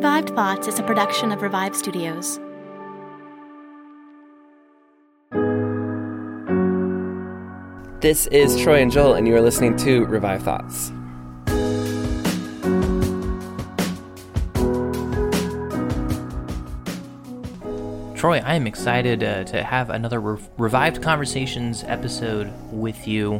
Revived Thoughts is a production of Revive Studios. This is Troy and Joel, and you are listening to Revive Thoughts. Troy, I am excited uh, to have another Re- Revived Conversations episode with you,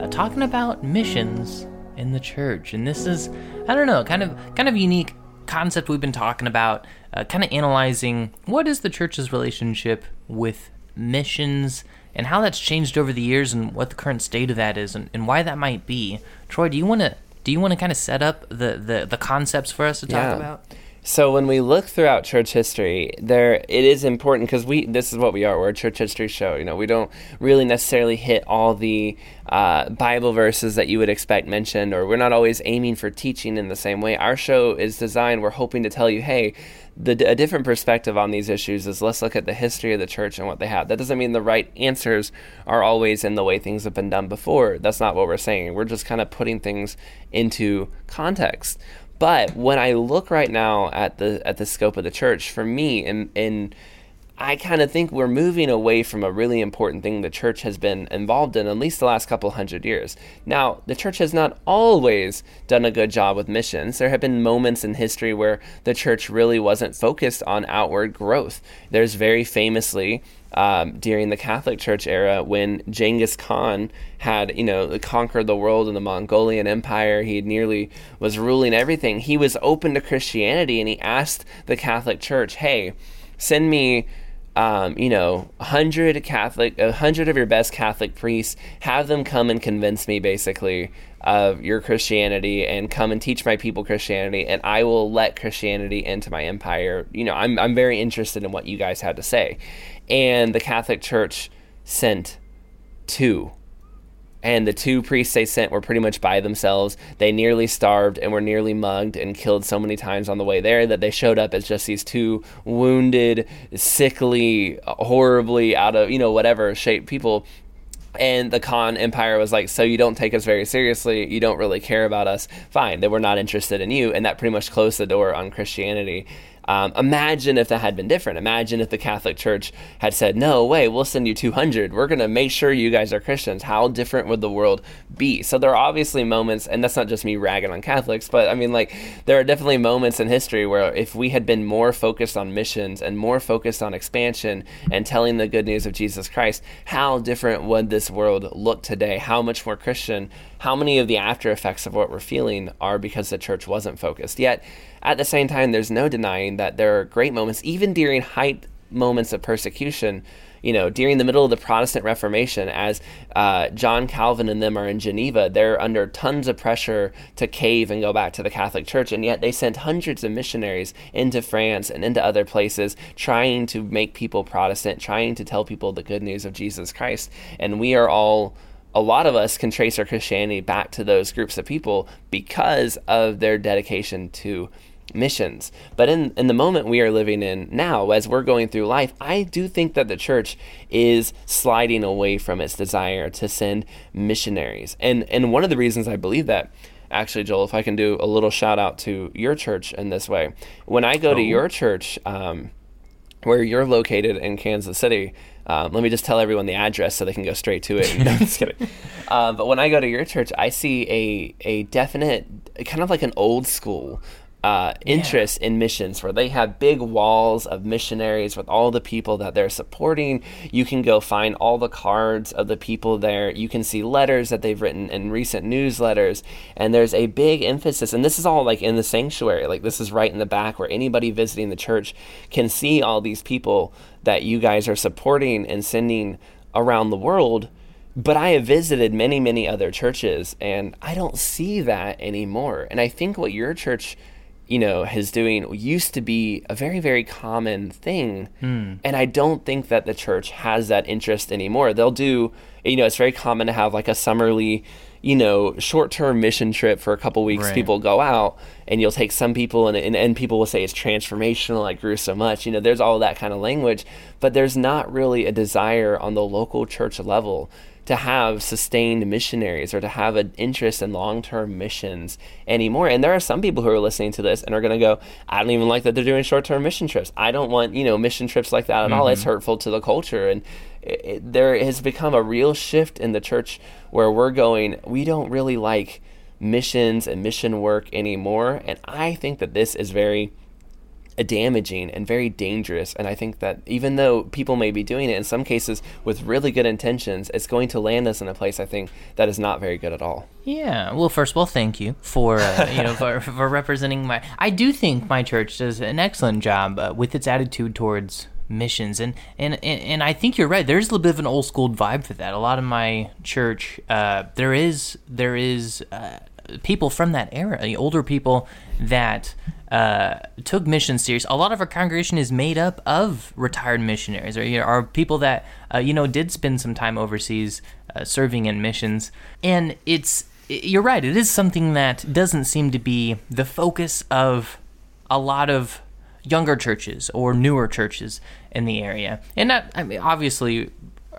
uh, talking about missions in the church. And this is, I don't know, kind of kind of unique concept we've been talking about, uh, kind of analyzing what is the church's relationship with missions and how that's changed over the years and what the current state of that is and, and why that might be. Troy, do you want to do you want to kind of set up the, the, the concepts for us to talk Yeah. about? So when we look throughout church history, there it is important because we this is what we are. We're a church history show. You know, we don't really necessarily hit all the uh, Bible verses that you would expect mentioned, or we're not always aiming for teaching in the same way. Our show is designed. We're hoping to tell you, hey. The, a different perspective on these issues is let's look at the history of the church and what they have. That doesn't mean the right answers are always in the way things have been done before. That's not what we're saying. We're just kind of putting things into context. But when I look right now at the at the scope of the church, for me, and and I kind of think we're moving away from a really important thing the church has been involved in at least the last couple hundred years. Now, the church has not always done a good job with missions. There have been moments in history where the church really wasn't focused on outward growth. There's very famously um, during the Catholic Church era when Genghis Khan had, you know, conquered the world in the Mongolian Empire. He nearly was ruling everything. He was open to Christianity and he asked the Catholic Church, hey, send me um, you know, hundred Catholic, a hundred of your best Catholic priests, have them come and convince me, basically, of your Christianity, and come and teach my people Christianity, and I will let Christianity into my empire. You know, I'm I'm very interested in what you guys had to say, and the Catholic Church sent two and the two priests they sent were pretty much by themselves. They nearly starved and were nearly mugged and killed so many times on the way there that they showed up as just these two wounded, sickly, horribly out of, you know, whatever shape people. And the Khan Empire was like, so you don't take us very seriously. You don't really care about us. Fine. They were not interested in you. And that pretty much closed the door on Christianity. Um, imagine if that had been different. Imagine if the Catholic Church had said, "No way, we'll send you 200. We're going to make sure you guys are Christians." How different would the world be? So there are obviously moments, and that's not just me ragging on Catholics, but I mean, like, there are definitely moments in history where if we had been more focused on missions and more focused on expansion and telling the good news of Jesus Christ, how different would this world look today? How much more Christian? How many of the after effects of what we're feeling are because the church wasn't focused? Yet, at the same time, there's no denying that there are great moments, even during height moments of persecution. You know, during the middle of the Protestant Reformation, as uh, John Calvin and them are in Geneva, they're under tons of pressure to cave and go back to the Catholic Church, and yet they sent hundreds of missionaries into France and into other places, trying to make people Protestant, trying to tell people the good news of Jesus Christ. And we are all a lot of us can trace our Christianity back to those groups of people because of their dedication to missions. But in, in the moment we are living in now, as we're going through life, I do think that the church is sliding away from its desire to send missionaries. And and one of the reasons I believe that actually joel if i can do a little shout out to your church in this way when i go to your church um, where you're located in kansas city um, let me just tell everyone the address so they can go straight to it. no, I'm just kidding. Um, but when I go to your church, I see a a definite kind of like an old school uh, interest in missions where they have big walls of missionaries with all the people that they're supporting. You can go find all the cards of the people there. You can see letters that they've written in recent newsletters. And there's a big emphasis, and this is all like in the sanctuary. Like this is right in the back where anybody visiting the church can see all these people that you guys are supporting and sending around the world. But I have visited many, many other churches, and I don't see that anymore. And I think what your church you know, is doing used to be a very, very common thing. Hmm. And I don't think that the church has that interest anymore. They'll do, you know, it's very common to have like a summerly, you know, short term mission trip for a couple weeks. Right. People go out and you'll take some people and, and, and people will say it's transformational, I grew so much. You know, there's all that kind of language, but there's not really a desire on the local church level to have sustained missionaries or to have an interest in long-term missions anymore. And there are some people who are listening to this and are going to go, "I don't even like that they're doing short-term mission trips. I don't want you know mission trips like that at all. It's mm-hmm. hurtful to the culture." And it, it- there has become a real shift in the church where we're going. We don't really like missions and mission work anymore. And I think that this is very damaging and very dangerous. And I think that even though people may be doing it in some cases with really good intentions, it's going to land us in a place I think that is not very good at all. Yeah. Well, first of all, thank you for uh, you know for, for representing my. I do think my church does an excellent job uh, with its attitude towards missions, and, and and and I think you're right. There's a little bit of an old school vibe for that. A lot of my church, uh, there is there is uh, people from that era, the older people that. Uh, took missions serious. A lot of our congregation is made up of retired missionaries, or you know, are people that uh, you know did spend some time overseas uh, serving in missions. And it's you're right. It is something that doesn't seem to be the focus of a lot of younger churches or newer churches in the area. And I mean, obviously,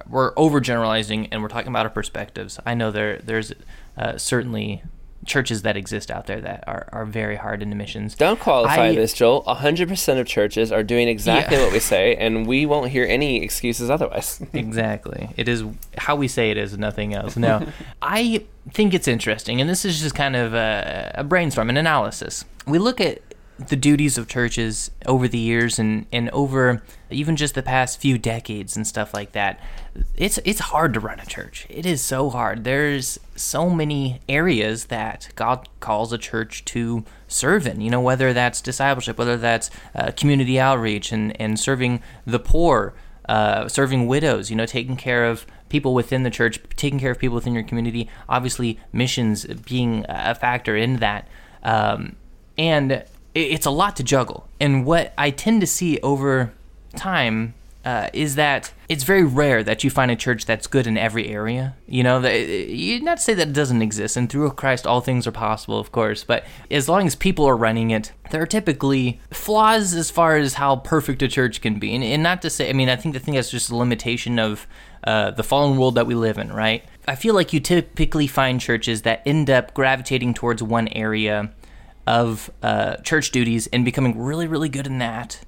we're overgeneralizing and we're talking about our perspectives. I know there there's uh, certainly churches that exist out there that are, are very hard into missions. Don't qualify I- this, Joel. 100% of churches are doing exactly Yeah. what we say, and we won't hear any excuses otherwise. Exactly. It is how we say it is nothing else. No, I think it's interesting, and this is just kind of a, a brainstorm, an analysis. We look at the duties of churches over the years and, and over even just the past few decades and stuff like that. It's it's hard to run a church. It is so hard. There's so many areas that God calls a church to serve in. You know, whether that's discipleship, whether that's uh, community outreach and, and serving the poor, uh, serving widows, you know, taking care of people within the church, taking care of people within your community. Obviously, missions being a factor in that. Um, and it's a lot to juggle. And what I tend to see over time uh, is that it's very rare that you find a church that's good in every area. You know, not to say that it doesn't exist, and through Christ all things are possible, of course. But as long as people are running it, there are typically flaws as far as how perfect a church can be. And, and not to say, I mean, I think the thing that's just a limitation of uh, the fallen world that we live in, right? I feel like you typically find churches that end up gravitating towards one area of uh, church duties and becoming really, really good in that.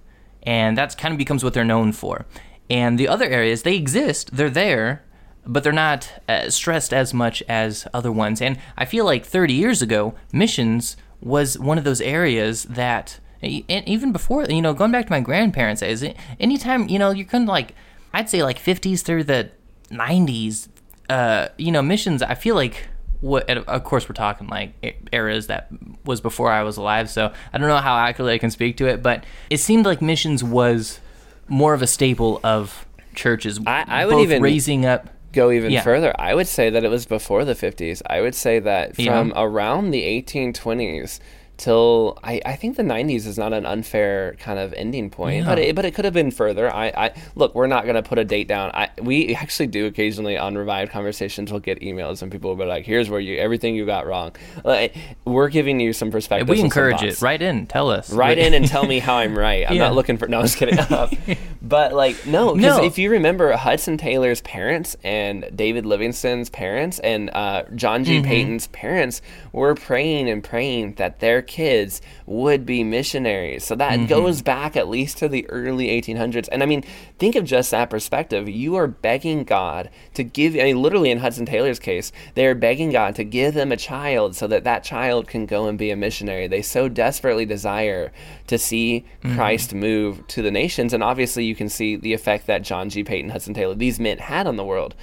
And that's kind of becomes what they're known for. And the other areas, they exist, they're there, but they're not uh, stressed as much as other ones. And I feel like 30 years ago, missions was one of those areas that, and even before, you know, going back to my grandparents' days, anytime, you know, kind of like, I'd say like 50s through the 90s, uh, you know, missions, I feel like what of course we're talking like eras that was before I was alive, so I don't know how accurately I can speak to it, but it seemed like missions was more of a staple of churches. I- I would even- raising up. Go even Yeah. further. I would say that it was before the 50s. I would say that Yeah. from around the 1820s till I, I think the 90s is not an unfair kind of ending point, but it, but it could have been further. I, I look, we're not going to put a date down. I we actually do occasionally on revived conversations. We'll get emails and people will be like, "Here's where you everything you got wrong." Like, we're giving you some perspective. We encourage it. Write in, tell us. Write in and tell me how I'm right. I'm Yeah. not looking for. No, I was kidding. but like, no, because No. if you remember Hudson Taylor's parents and David Livingstone's parents and uh, John Mm-hmm. G. Paton's parents were praying and praying that their kids would be missionaries. So Mm-hmm. that goes back at least to the early 1800s. And I mean, think of just that perspective. You are begging God to give. I mean, literally in Hudson Taylor's case, they are begging God to give them a child so that that child can go and be a missionary. They so desperately desire to see Mm-hmm. Christ move to the nations, and obviously you can see the effect that John G. Paton, Hudson Taylor, these men had on the world.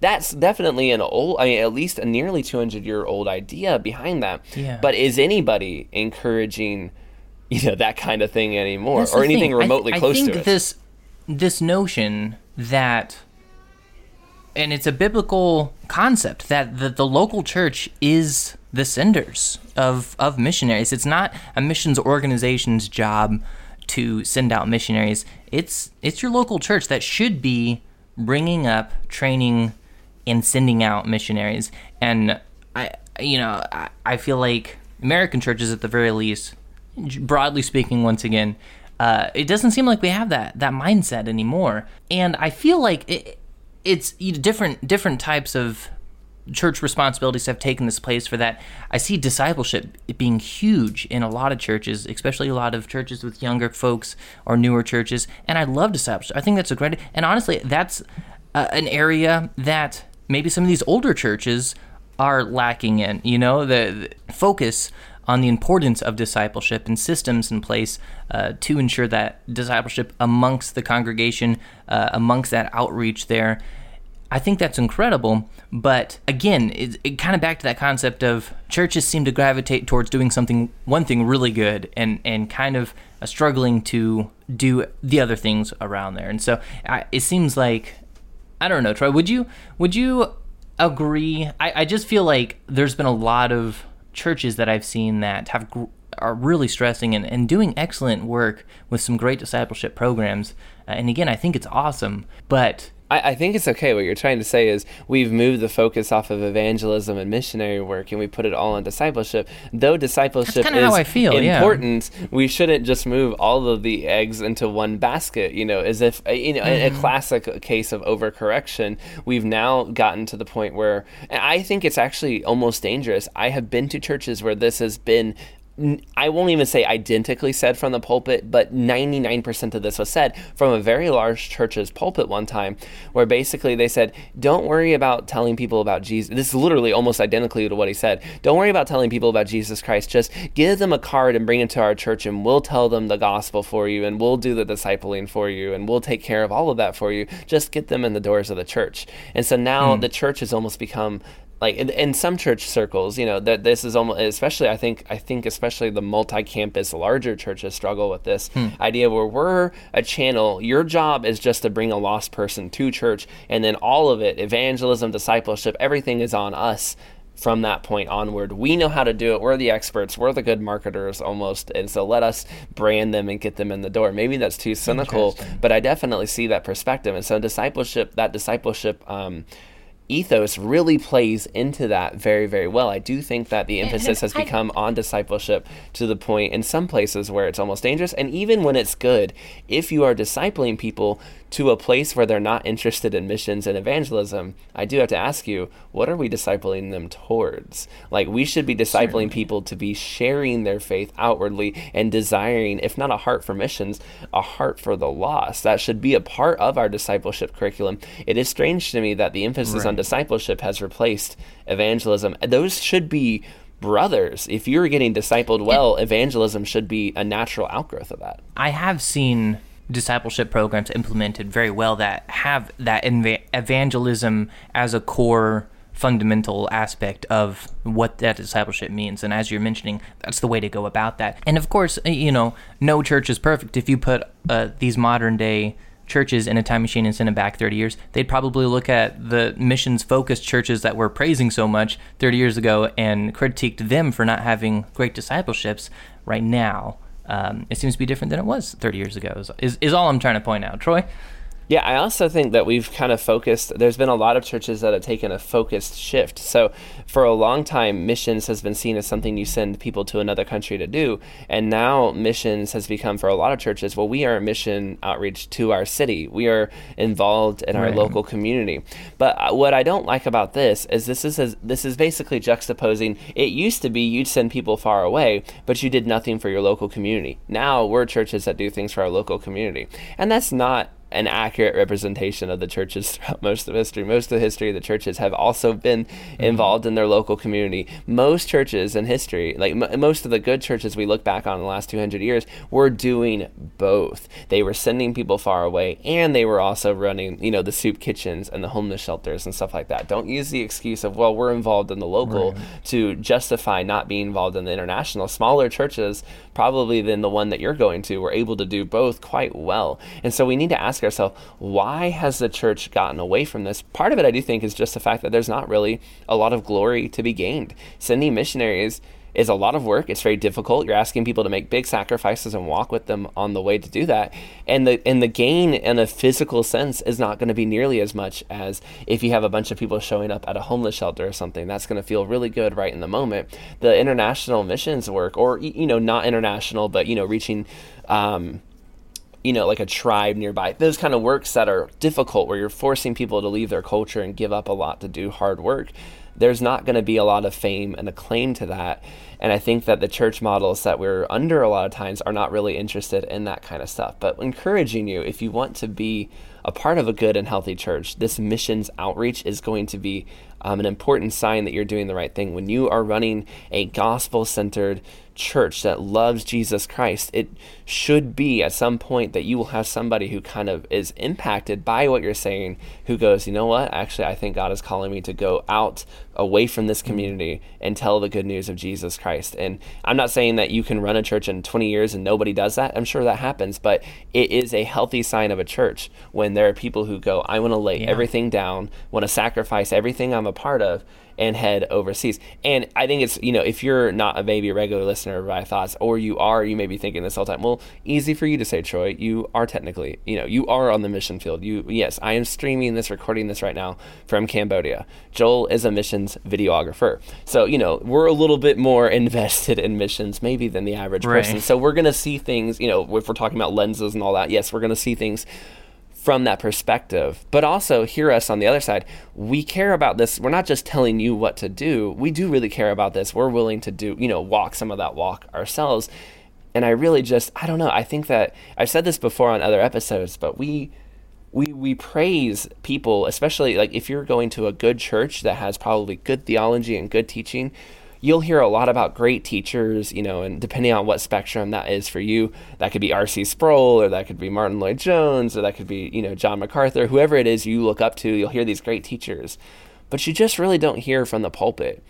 That's definitely an old, I mean, at least a nearly 200 year old idea behind that. Yeah. But is anybody encouraging, you know, that kind of thing anymore, That's or anything thing. I th- remotely I close think to it? this this notion that and it's a biblical concept that the, the local church is the senders of of missionaries. It's not a missions organization's job to send out missionaries. It's it's your local church that should be bringing up, training, and sending out missionaries. And I, you know, I, I feel like American churches, at the very least, broadly speaking, once again, uh, it doesn't seem like we have that that mindset anymore. And I feel like it, it's you know, different different types of church responsibilities have taken this place for that. I see discipleship being huge in a lot of churches, especially a lot of churches with younger folks or newer churches. And I love discipleship. I think that's a great, and honestly, that's uh, an area that maybe some of these older churches are lacking in. You know, the, the focus on the importance of discipleship and systems in place uh, to ensure that discipleship amongst the congregation, uh, amongst that outreach there, I think that's incredible. But again, it, it kind of back to that concept of churches seem to gravitate towards doing something, one thing really good, and and kind of uh, struggling to do the other things around there. And so I, it seems like I don't know, Troy. Would you would you agree? I, I just feel like there's been a lot of churches that I've seen that have are really stressing and, and doing excellent work with some great discipleship programs. Uh, and again, I think it's awesome, but I, I, think it's okay. What you're trying to say is we've moved the focus off of evangelism and missionary work, and we put it all on discipleship. Though discipleship is feel, important, yeah. we shouldn't just move all of the eggs into one basket. You know, as if you know, mm-hmm. a classic case of overcorrection. We've now gotten to the point where I think it's actually almost dangerous. I have been to churches where this has been I won't even say identically said from the pulpit, but 99% of this was said from a very large church's pulpit one time, where basically they said, Don't worry about telling people about Jesus. This is literally almost identically to what he said. Don't worry about telling people about Jesus Christ. Just give them a card and bring it to our church, and we'll tell them the gospel for you, and we'll do the discipling for you, and we'll take care of all of that for you. Just get them in the doors of the church. And so now mm. the church has almost become like in, in, some church circles, you know, that this is almost especially I think I think especially the multi-campus larger churches struggle with this hmm. idea where we're a channel. Your job is just to bring a lost person to church, and then all of it, evangelism, discipleship, everything is on us from that point onward. We know how to do it. We're the experts. We're the good marketers almost. And so let us brand them and get them in the door. Maybe that's too cynical, but I definitely see that perspective. And so discipleship, that discipleship, um, ethos really plays into that very very well. I do think that the emphasis has become on discipleship to the point in some places where it's almost dangerous. And even when it's good if you are discipling people to a place where they're not interested in missions and evangelism, I do have to ask you, what are we discipling them towards? Like, we should be discipling Certainly. people to be sharing their faith outwardly and desiring, if not a heart for missions, a heart for the lost. That should be a part of our discipleship curriculum. It is strange to me that the emphasis right. on discipleship has replaced evangelism. Those should be brothers. If you're getting discipled well, evangelism should be a natural outgrowth of that. I have seen discipleship programs implemented very well that have that inv- evangelism as a core fundamental aspect of what that discipleship means. And as you're mentioning, that's the way to go about that. And of course, you know, no church is perfect. If you put uh, these modern day churches in a time machine and send them back 30 years, they'd probably look at the missions focused churches that were praising so much 30 years ago and critiqued them for not having great discipleships right now um, it seems to be different than it was 30 years ago, is, is all I'm trying to point out. Troy? Yeah, I also think that we've kind of focused. There's been a lot of churches that have taken a focused shift. So, for a long time, missions has been seen as something you send people to another country to do. And now, missions has become for a lot of churches, well, we are a mission outreach to our city. We are involved in our right. local community. But uh, what I don't like about this is this is this is basically juxtaposing. It used to be you'd send people far away, but you did nothing for your local community. Now we're churches that do things for our local community, and that's not an accurate representation of the churches throughout most of history. Most of the history of the churches have also been mm-hmm. involved in their local community. Most churches in history, like m- most of the good churches we look back on in the last 200 years, were doing both. They were sending people far away and they were also running, you know, the soup kitchens and the homeless shelters and stuff like that. Don't use the excuse of, well, we're involved in the local right. to justify not being involved in the international. Smaller churches, probably than the one that you're going to, were able to do both quite well. And so we need to ask ourselves, why has the church gotten away from this? Part of it, I do think, is just the fact that there's not really a lot of glory to be gained. Sending missionaries is a lot of work. It's very difficult. You're asking people to make big sacrifices and walk with them on the way to do that. And the and the gain in a physical sense is not going to be nearly as much as if you have a bunch of people showing up at a homeless shelter or something. That's going to feel really good right in the moment. The international missions work, or you know, not international, but you know, reaching. Um, you know, like a tribe nearby. Those kind of works that are difficult where you're forcing people to leave their culture and give up a lot to do hard work there's not going to be a lot of fame and acclaim to that. And I think that the church models that we're under a lot of times are not really interested in that kind of stuff. But encouraging you, if you want to be a part of a good and healthy church, this missions outreach is going to be um, an important sign that you're doing the right thing. When you are running a gospel centered church that loves Jesus Christ, it should be at some point that you will have somebody who kind of is impacted by what you're saying, who goes, you know what? Actually, I think God is calling me to go out away from this community and tell the good news of Jesus Christ. And I'm not saying that you can run a church in 20 years and nobody does that. I'm sure that happens, but it is a healthy sign of a church when there are people who go, I want to lay yeah. everything down, want to sacrifice everything I'm a part of and head overseas. And I think it's, you know, if you're not a maybe a regular listener of my thoughts, or you are, you may be thinking this all the time. Well, easy for you to say, Troy. You are technically, you know, you are on the mission field. You, yes, I am streaming this, recording this right now from Cambodia. Joel is a missions videographer. So, you know, we're a little bit more invested in missions maybe than the average right. person. So we're going to see things, you know, if we're talking about lenses and all that, yes, we're going to see things from that perspective. But also, hear us on the other side. We care about this. We're not just telling you what to do. We do really care about this. We're willing to do, you know, walk some of that walk ourselves. And I really just, I don't know. I think that I've said this before on other episodes, but we we we praise people, especially like if you're going to a good church that has probably good theology and good teaching, you'll hear a lot about great teachers, you know, and depending on what spectrum that is for you, that could be R.C. Sproul or that could be Martyn Lloyd-Jones or that could be, you know, John MacArthur, whoever it is you look up to, you'll hear these great teachers. But you just really don't hear from the pulpit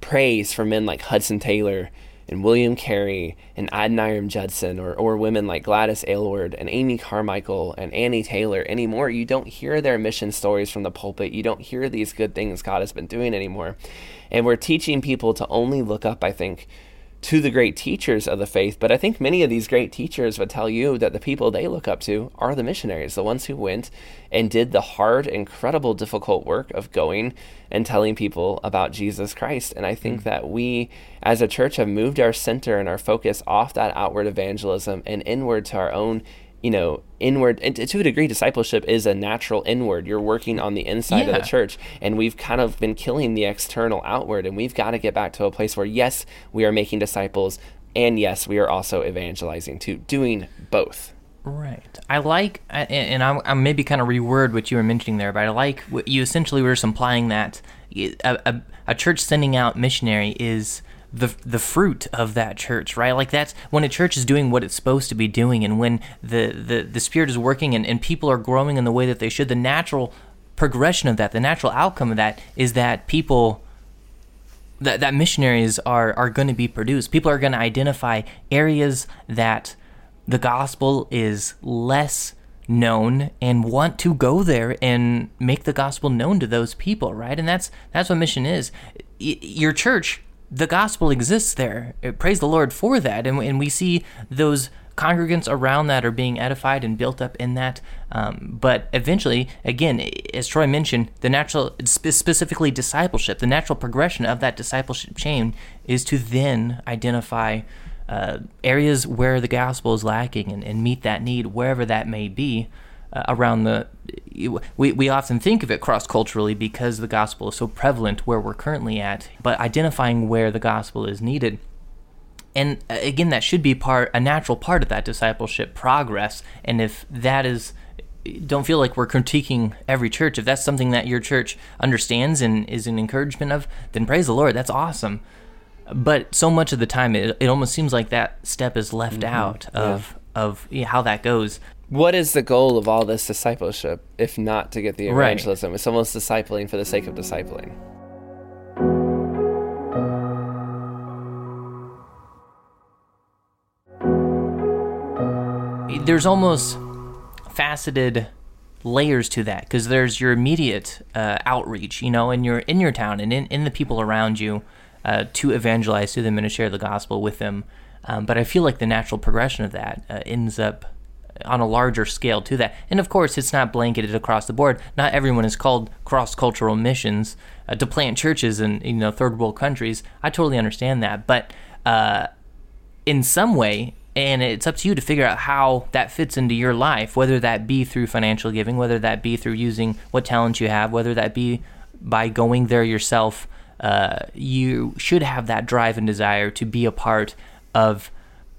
praise from men like Hudson Taylor and William Carey and Adoniram Judson or, or women like Gladys Aylward and Amy Carmichael and Annie Taylor anymore. You don't hear their mission stories from the pulpit. You don't hear these good things God has been doing anymore. And we're teaching people to only look up, I think, to the great teachers of the faith. But I think many of these great teachers would tell you that the people they look up to are the missionaries, the ones who went and did the hard, incredible, difficult work of going and telling people about Jesus Christ. And I think mm. that we as a church have moved our center and our focus off that outward evangelism and inward to our own you know, inward, and to a degree, discipleship is a natural inward. You're working on the inside yeah. of the church, and we've kind of been killing the external outward, and we've got to get back to a place where, yes, we are making disciples, and yes, we are also evangelizing too, doing both. Right. I like, and I'm, I'm maybe kind of reword what you were mentioning there, but I like what you essentially were just implying that a, a, a church sending out missionary is the the fruit of that church, right? Like that's when a church is doing what it's supposed to be doing, and when the the, the spirit is working and, and people are growing in the way that they should. The natural progression of that, the natural outcome of that, is that people that that missionaries are are going to be produced. People are going to identify areas that the gospel is less known and want to go there and make the gospel known to those people, right? And that's that's what mission is. your church the gospel exists there. Uh, praise the Lord for that. And, and we see those congregants around that are being edified and built up in that. Um, but eventually, again, as Troy mentioned, the natural, specifically discipleship, the natural progression of that discipleship chain is to then identify uh, areas where the gospel is lacking and, and meet that need wherever that may be uh, around the we, we often think of it cross culturally because the gospel is so prevalent where we're currently at but identifying where the gospel is needed and uh, again that should be part a natural part of that discipleship progress and if that is don't feel like we're critiquing every church if that's something that your church understands and is an encouragement of then praise the lord that's awesome but so much of the time it, it almost seems like that step is left mm-hmm. out of yeah. of how that goes what is the goal of all this discipleship if not to get the evangelism? Right. It's almost discipling for the sake of discipling. There's almost faceted layers to that because there's your immediate uh, outreach, you know, in your in your town and in, in the people around you uh, to evangelize to them and to share the gospel with them. Um, but I feel like the natural progression of that uh, ends up on a larger scale to that. And of course, it's not blanketed across the board. Not everyone is called cross-cultural missions uh, to plant churches in you know third world countries. I totally understand that, but uh, in some way, and it's up to you to figure out how that fits into your life, whether that be through financial giving, whether that be through using what talents you have, whether that be by going there yourself. Uh, you should have that drive and desire to be a part of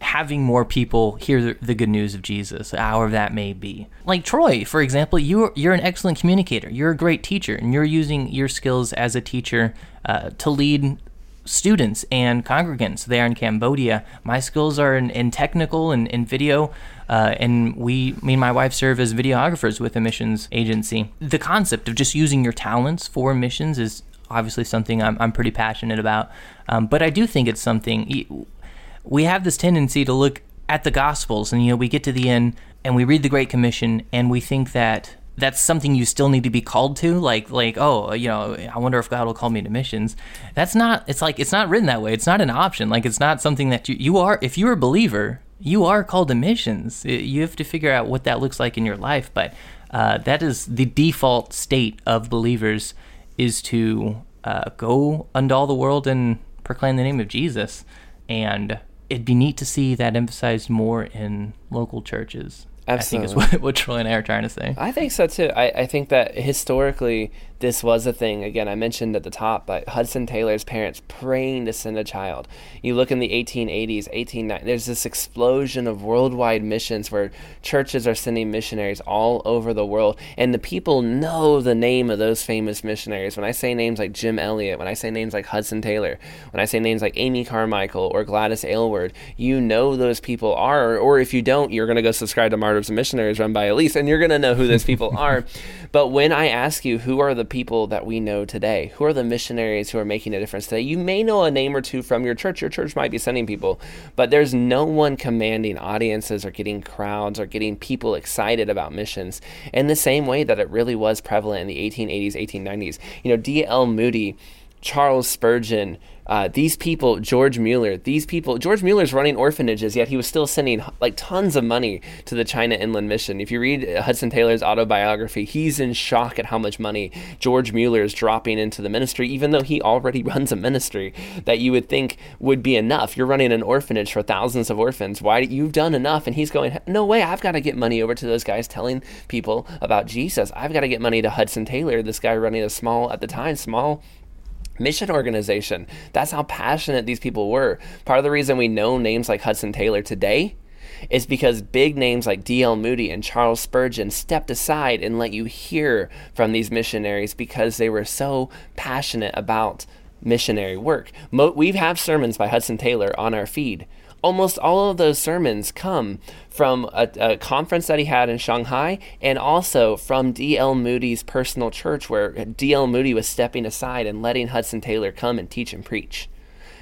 having more people hear the, good news of Jesus, however that may be. Like Troy, for example, you're you're an excellent communicator. You're a great teacher, and you're using your skills as a teacher uh, to lead students and congregants there in Cambodia. My skills are in, in technical and in video, uh, and we, me and my wife serve as videographers with a missions agency. The concept of just using your talents for missions is obviously something I'm, I'm pretty passionate about, um, but I do think it's something we have this tendency to look at the Gospels, and you know, we get to the end and we read the Great Commission, and we think that that's something you still need to be called to like like oh you know i wonder if god will call me to missions. That's not it's like it's not written that way. It's not an option. Like it's not something that you you are if you're a believer you are called to missions. You have to figure out what that looks like in your life but uh, that is the default state of believers is to uh, go unto all the world and proclaim the name of jesus. And it'd be neat to see that emphasized more in local churches Absolutely. I think is what, what Troy and I are trying to say. I think so too. I, I think that historically this was a thing. Again, I mentioned at the top, but Hudson Taylor's parents praying to send a child. You look in the 1880s, 1890s, there's this explosion of worldwide missions where churches are sending missionaries all over the world, and the people know the name of those famous missionaries. When I say names like Jim Elliot, when I say names like Hudson Taylor, when I say names like Amy Carmichael or Gladys Aylward, you know those people are, or if you don't, you're going to go subscribe to Martyrs and Missionaries run by Elise, and you're going to know who those people are. But when I ask you who are the people that we know today? Who are the missionaries who are making a difference today? You may know a name or two from your church. Your church might be sending people, but there's no one commanding audiences or getting crowds or getting people excited about missions in the same way that it really was prevalent in the 1880s, 1890s. You know, D.L. Moody, Charles Spurgeon, uh, these people, George Mueller, these people, George Mueller's running orphanages, yet he was still sending like tons of money to the China Inland Mission. If you read Hudson Taylor's autobiography, he's in shock at how much money George Mueller is dropping into the ministry, even though he already runs a ministry that you would think would be enough. You're running an orphanage for thousands of orphans. Why you've done enough? And he's going, no way, I've got to get money over to those guys telling people about Jesus. I've got to get money to Hudson Taylor, this guy running a small, at the time, small mission organization. That's how passionate these people were. Part of the reason we know names like Hudson Taylor today is because big names like D.L. Moody and Charles Spurgeon stepped aside and let you hear from these missionaries because they were so passionate about missionary work. Mo- we have sermons by Hudson Taylor on our feed almost all of those sermons come from a, a, conference that he had in Shanghai and also from D.L. Moody's personal church, where D.L. Moody was stepping aside and letting Hudson Taylor come and teach and preach.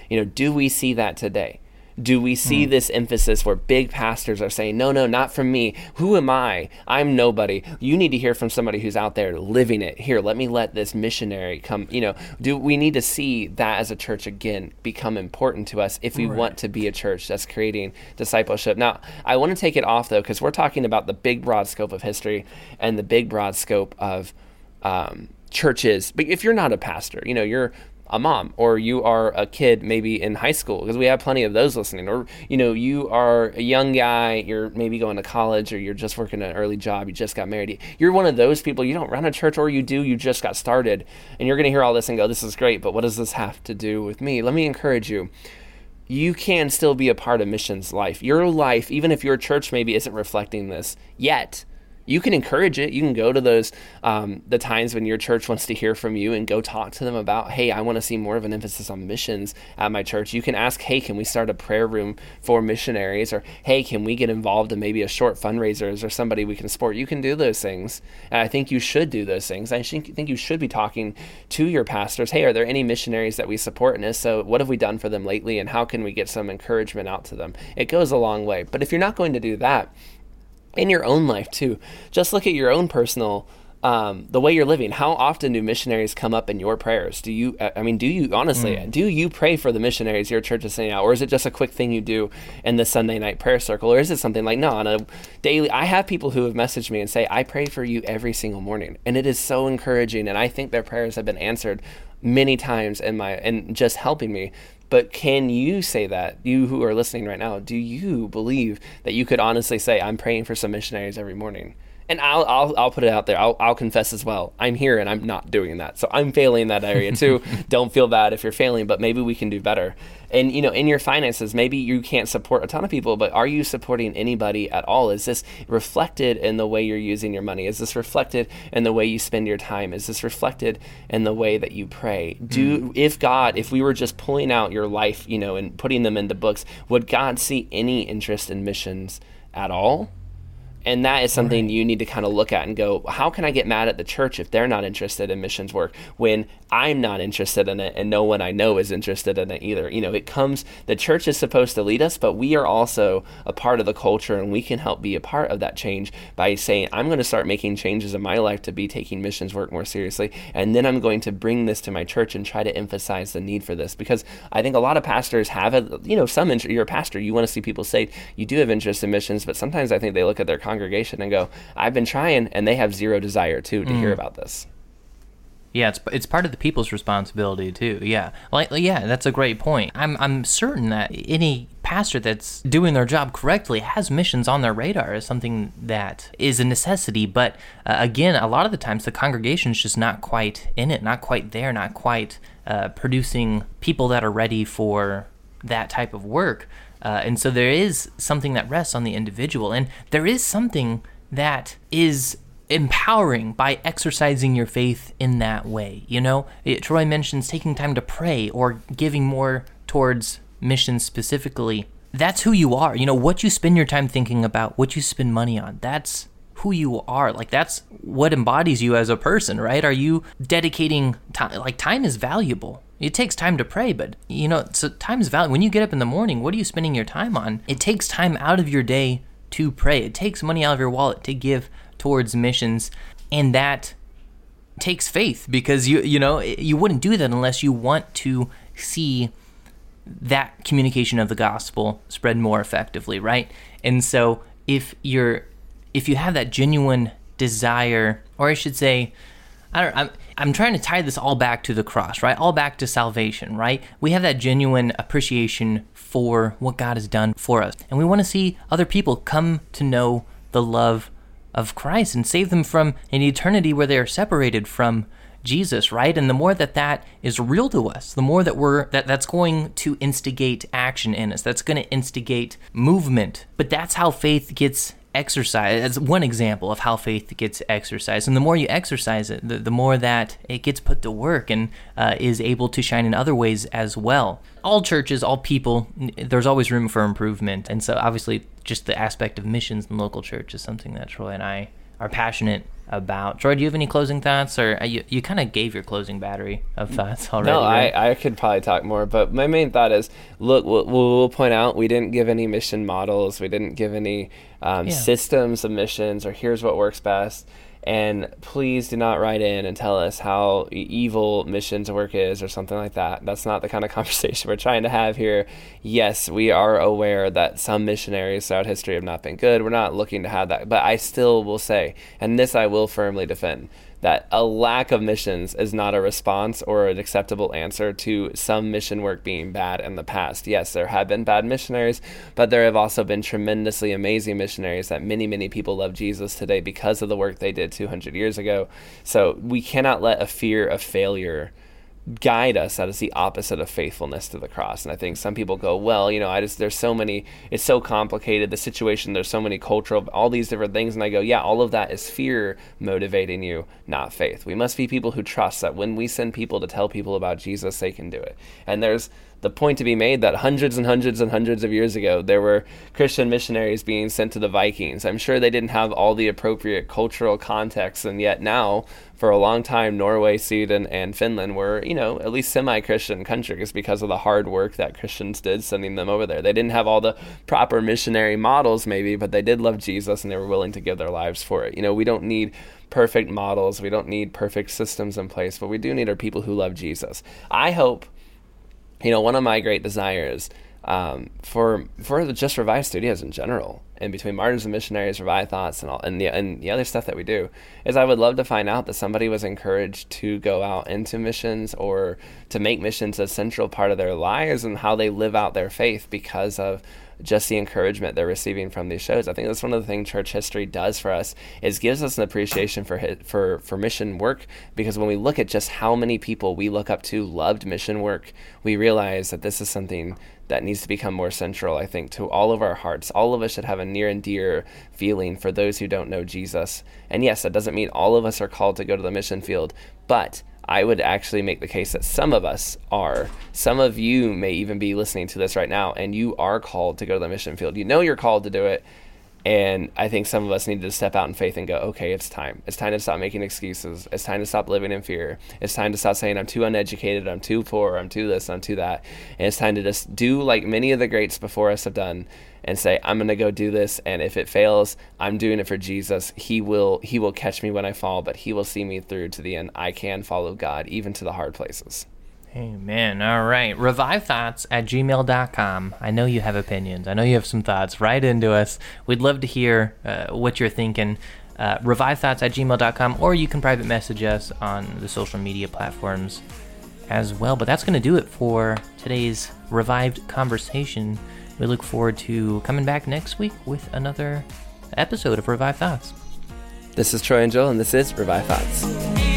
You know, do we see that today? Do we see mm. this emphasis where big pastors are saying, no, no, not from me. Who am I? I'm nobody. You need to hear from somebody who's out there living it. Here, let me let this missionary come. You know, do we need to see that as a church again become important to us if we right. want to be a church that's creating discipleship? Now, I want to take it off though, because we're talking about the big, broad scope of history and the big, broad scope of um, churches. But if you're not a pastor, you know, you're a mom or you are a kid maybe in high school because we have plenty of those listening. Or you know you are a young guy you're maybe going to college or you're just working an early job you just got married. You're one of those people you don't run a church or you do you just got started. And you're going to hear all this and go this is great but what does this have to do with me? Let me encourage you. You can still be a part of missions life. Your life even if your church maybe isn't reflecting this yet you can encourage it. You can go to those um, the times when your church wants to hear from you and go talk to them about, hey, I want to see more of an emphasis on missions at my church. You can ask, hey, can we start a prayer room for missionaries, or hey, can we get involved in maybe a short fundraisers or somebody we can support? You can do those things, and I think you should do those things. I think you should be talking to your pastors. Hey, are there any missionaries that we support in this? So what have we done for them lately, and how can we get some encouragement out to them? It goes a long way. But if you're not going to do that, in your own life too. Just look at your own personal um, the way you're living. How often do missionaries come up in your prayers? Do you, I mean, do you honestly, mm. do you pray for the missionaries your church is sending out, or is it just a quick thing you do in the Sunday night prayer circle, or is it something like no, on a daily? I have people who have messaged me and say, I pray for you every single morning, and it is so encouraging, and I think their prayers have been answered many times in my and just helping me but can you say that, you who are listening right now, do you believe that you could honestly say, I'm praying for some missionaries every morning? and I'll, I'll, I'll put it out there. I'll, I'll confess as well. I'm here and I'm not doing that. So I'm failing that area too. Don't feel bad if you're failing, but maybe we can do better. And you know, in your finances, maybe you can't support a ton of people, but are you supporting anybody at all? Is this reflected in the way you're using your money? Is this reflected in the way you spend your time? Is this reflected in the way that you pray? Do mm. if God, if we were just pulling out your life, you know, and putting them into books, would God see any interest in missions at all? And that is something right. you need to kind of look at and go, how can I get mad at the church if they're not interested in missions work when I'm not interested in it and no one I know is interested in it either? You know, it comes, the church is supposed to lead us, but we are also a part of the culture and we can help be a part of that change by saying, I'm going to start making changes in my life to be taking missions work more seriously. And then I'm going to bring this to my church and try to emphasize the need for this because I think a lot of pastors have a, you know, some, interest, you're a pastor, you want to see people saved. You do have interest in missions, but sometimes I think they look at their congregation congregation and go, I've been trying, and they have zero desire too to mm. hear about this. Yeah, it's it's part of the people's responsibility too. Yeah, like yeah, that's a great point. I'm I'm certain that any pastor that's doing their job correctly has missions on their radar as something that is a necessity. But uh, again, a lot of the times the congregation's just not quite in it, not quite there, not quite uh, producing people that are ready for that type of work. Uh, and so there is something that rests on the individual, and there is something that is empowering by exercising your faith in that way. You know, it, Troy mentions taking time to pray or giving more towards missions specifically. That's who you are. You know, what you spend your time thinking about, what you spend money on, that's who you are. Like that's what embodies you as a person, right? Are you dedicating time? Like time is valuable. It takes time to pray, but you know, so time is valuable. When you get up in the morning, what are you spending your time on? It takes time out of your day to pray. It takes money out of your wallet to give towards missions, and that takes faith because you you know you wouldn't do that unless you want to see that communication of the gospel spread more effectively, right? And so if you're if you have that genuine desire, or I should say, I don't. I'm, I'm trying to tie this all back to the cross, right? All back to salvation, right? We have that genuine appreciation for what God has done for us. And we want to see other people come to know the love of Christ and save them from an eternity where they are separated from Jesus, right? And the more that that is real to us, the more that we're that that's going to instigate action in us. That's going to instigate movement. But that's how faith gets exercise as one example of how faith gets exercised. And the more you exercise it the, the more that it gets put to work and uh, is able to shine in other ways as well. All churches all people there's always room for improvement. And so obviously just the aspect of missions in local church is something that troy and i are passionate about. Troy, do you have any closing thoughts, or uh, you you kind of gave your closing battery of thoughts already? No, right? I, I could probably talk more, but my main thought is, look, we'll, we'll point out we didn't give any mission models, we didn't give any um, yeah. systems of missions, or here's what works best. And please do not write in and tell us how evil missions work is or something like that. That's not the kind of conversation we're trying to have here. Yes, we are aware that some missionaries throughout history have not been good. We're not looking to have that. But I still will say, and this I will firmly defend, that a lack of missions is not a response or an acceptable answer to some mission work being bad in the past. Yes, there have been bad missionaries, but there have also been tremendously amazing missionaries that many, many people love Jesus today because of the work they did 200 years ago. So we cannot let a fear of failure guide us that is the opposite of faithfulness to the cross. And i think some people go well you know i just there's so many it's so complicated the situation there's so many cultural all these different things. And i go yeah all of that is fear motivating you not faith. We must be people who trust that when we send people to tell people about jesus they can do it. And there's the point to be made that hundreds and hundreds and hundreds of years ago there were Christian missionaries being sent to the Vikings. I'm sure they didn't have all the appropriate cultural context, and yet now, for a long time, Norway, Sweden, and Finland were, you know, at least semi Christian countries because of the hard work that Christians did sending them over there. They didn't have all the proper missionary models, maybe, but they did love Jesus and they were willing to give their lives for it. You know, we don't need perfect models, we don't need perfect systems in place, but we do need our people who love Jesus. I hope you know, one of my great desires um, for for just Revive Studios in general, and between Martyrs and Missionaries, Revive Thoughts, and all, and the and the other stuff that we do, is I would love to find out that somebody was encouraged to go out into missions or to make missions a central part of their lives and how they live out their faith because of just the encouragement they're receiving from these shows. I think that's one of the things church history does for us is gives us an appreciation for for for mission work because when we look at just how many people we look up to loved mission work, we realize that this is something that needs to become more central, I think, to all of our hearts. All of us should have a near and dear feeling for those who don't know Jesus. And yes, that doesn't mean all of us are called to go to the mission field, but I would actually make the case that some of us are. Some of you may even be listening to this right now, and you are called to go to the mission field. You know you're called to do it. And I think some of us need to step out in faith and go, okay, it's time. It's time to stop making excuses. It's time to stop living in fear. It's time to stop saying, I'm too uneducated, I'm too poor, I'm too this, I'm too that. And it's time to just do like many of the greats before us have done and say i'm going to go do this and if it fails i'm doing it for jesus he will he will catch me when i fall but he will see me through to the end i can follow god even to the hard places Amen. All right. Revive thoughts at gmail.com. I know you have opinions. I know you have some thoughts. Write into us. We'd love to hear uh, what you're thinking. Uh, revive thoughts at gmail.com, or you can private message us on the social media platforms as well. But that's going to do it for today's revived conversation. We look forward to coming back next week with another episode of Revive Thoughts. This is Troy and Joel, and this is Revive Thoughts.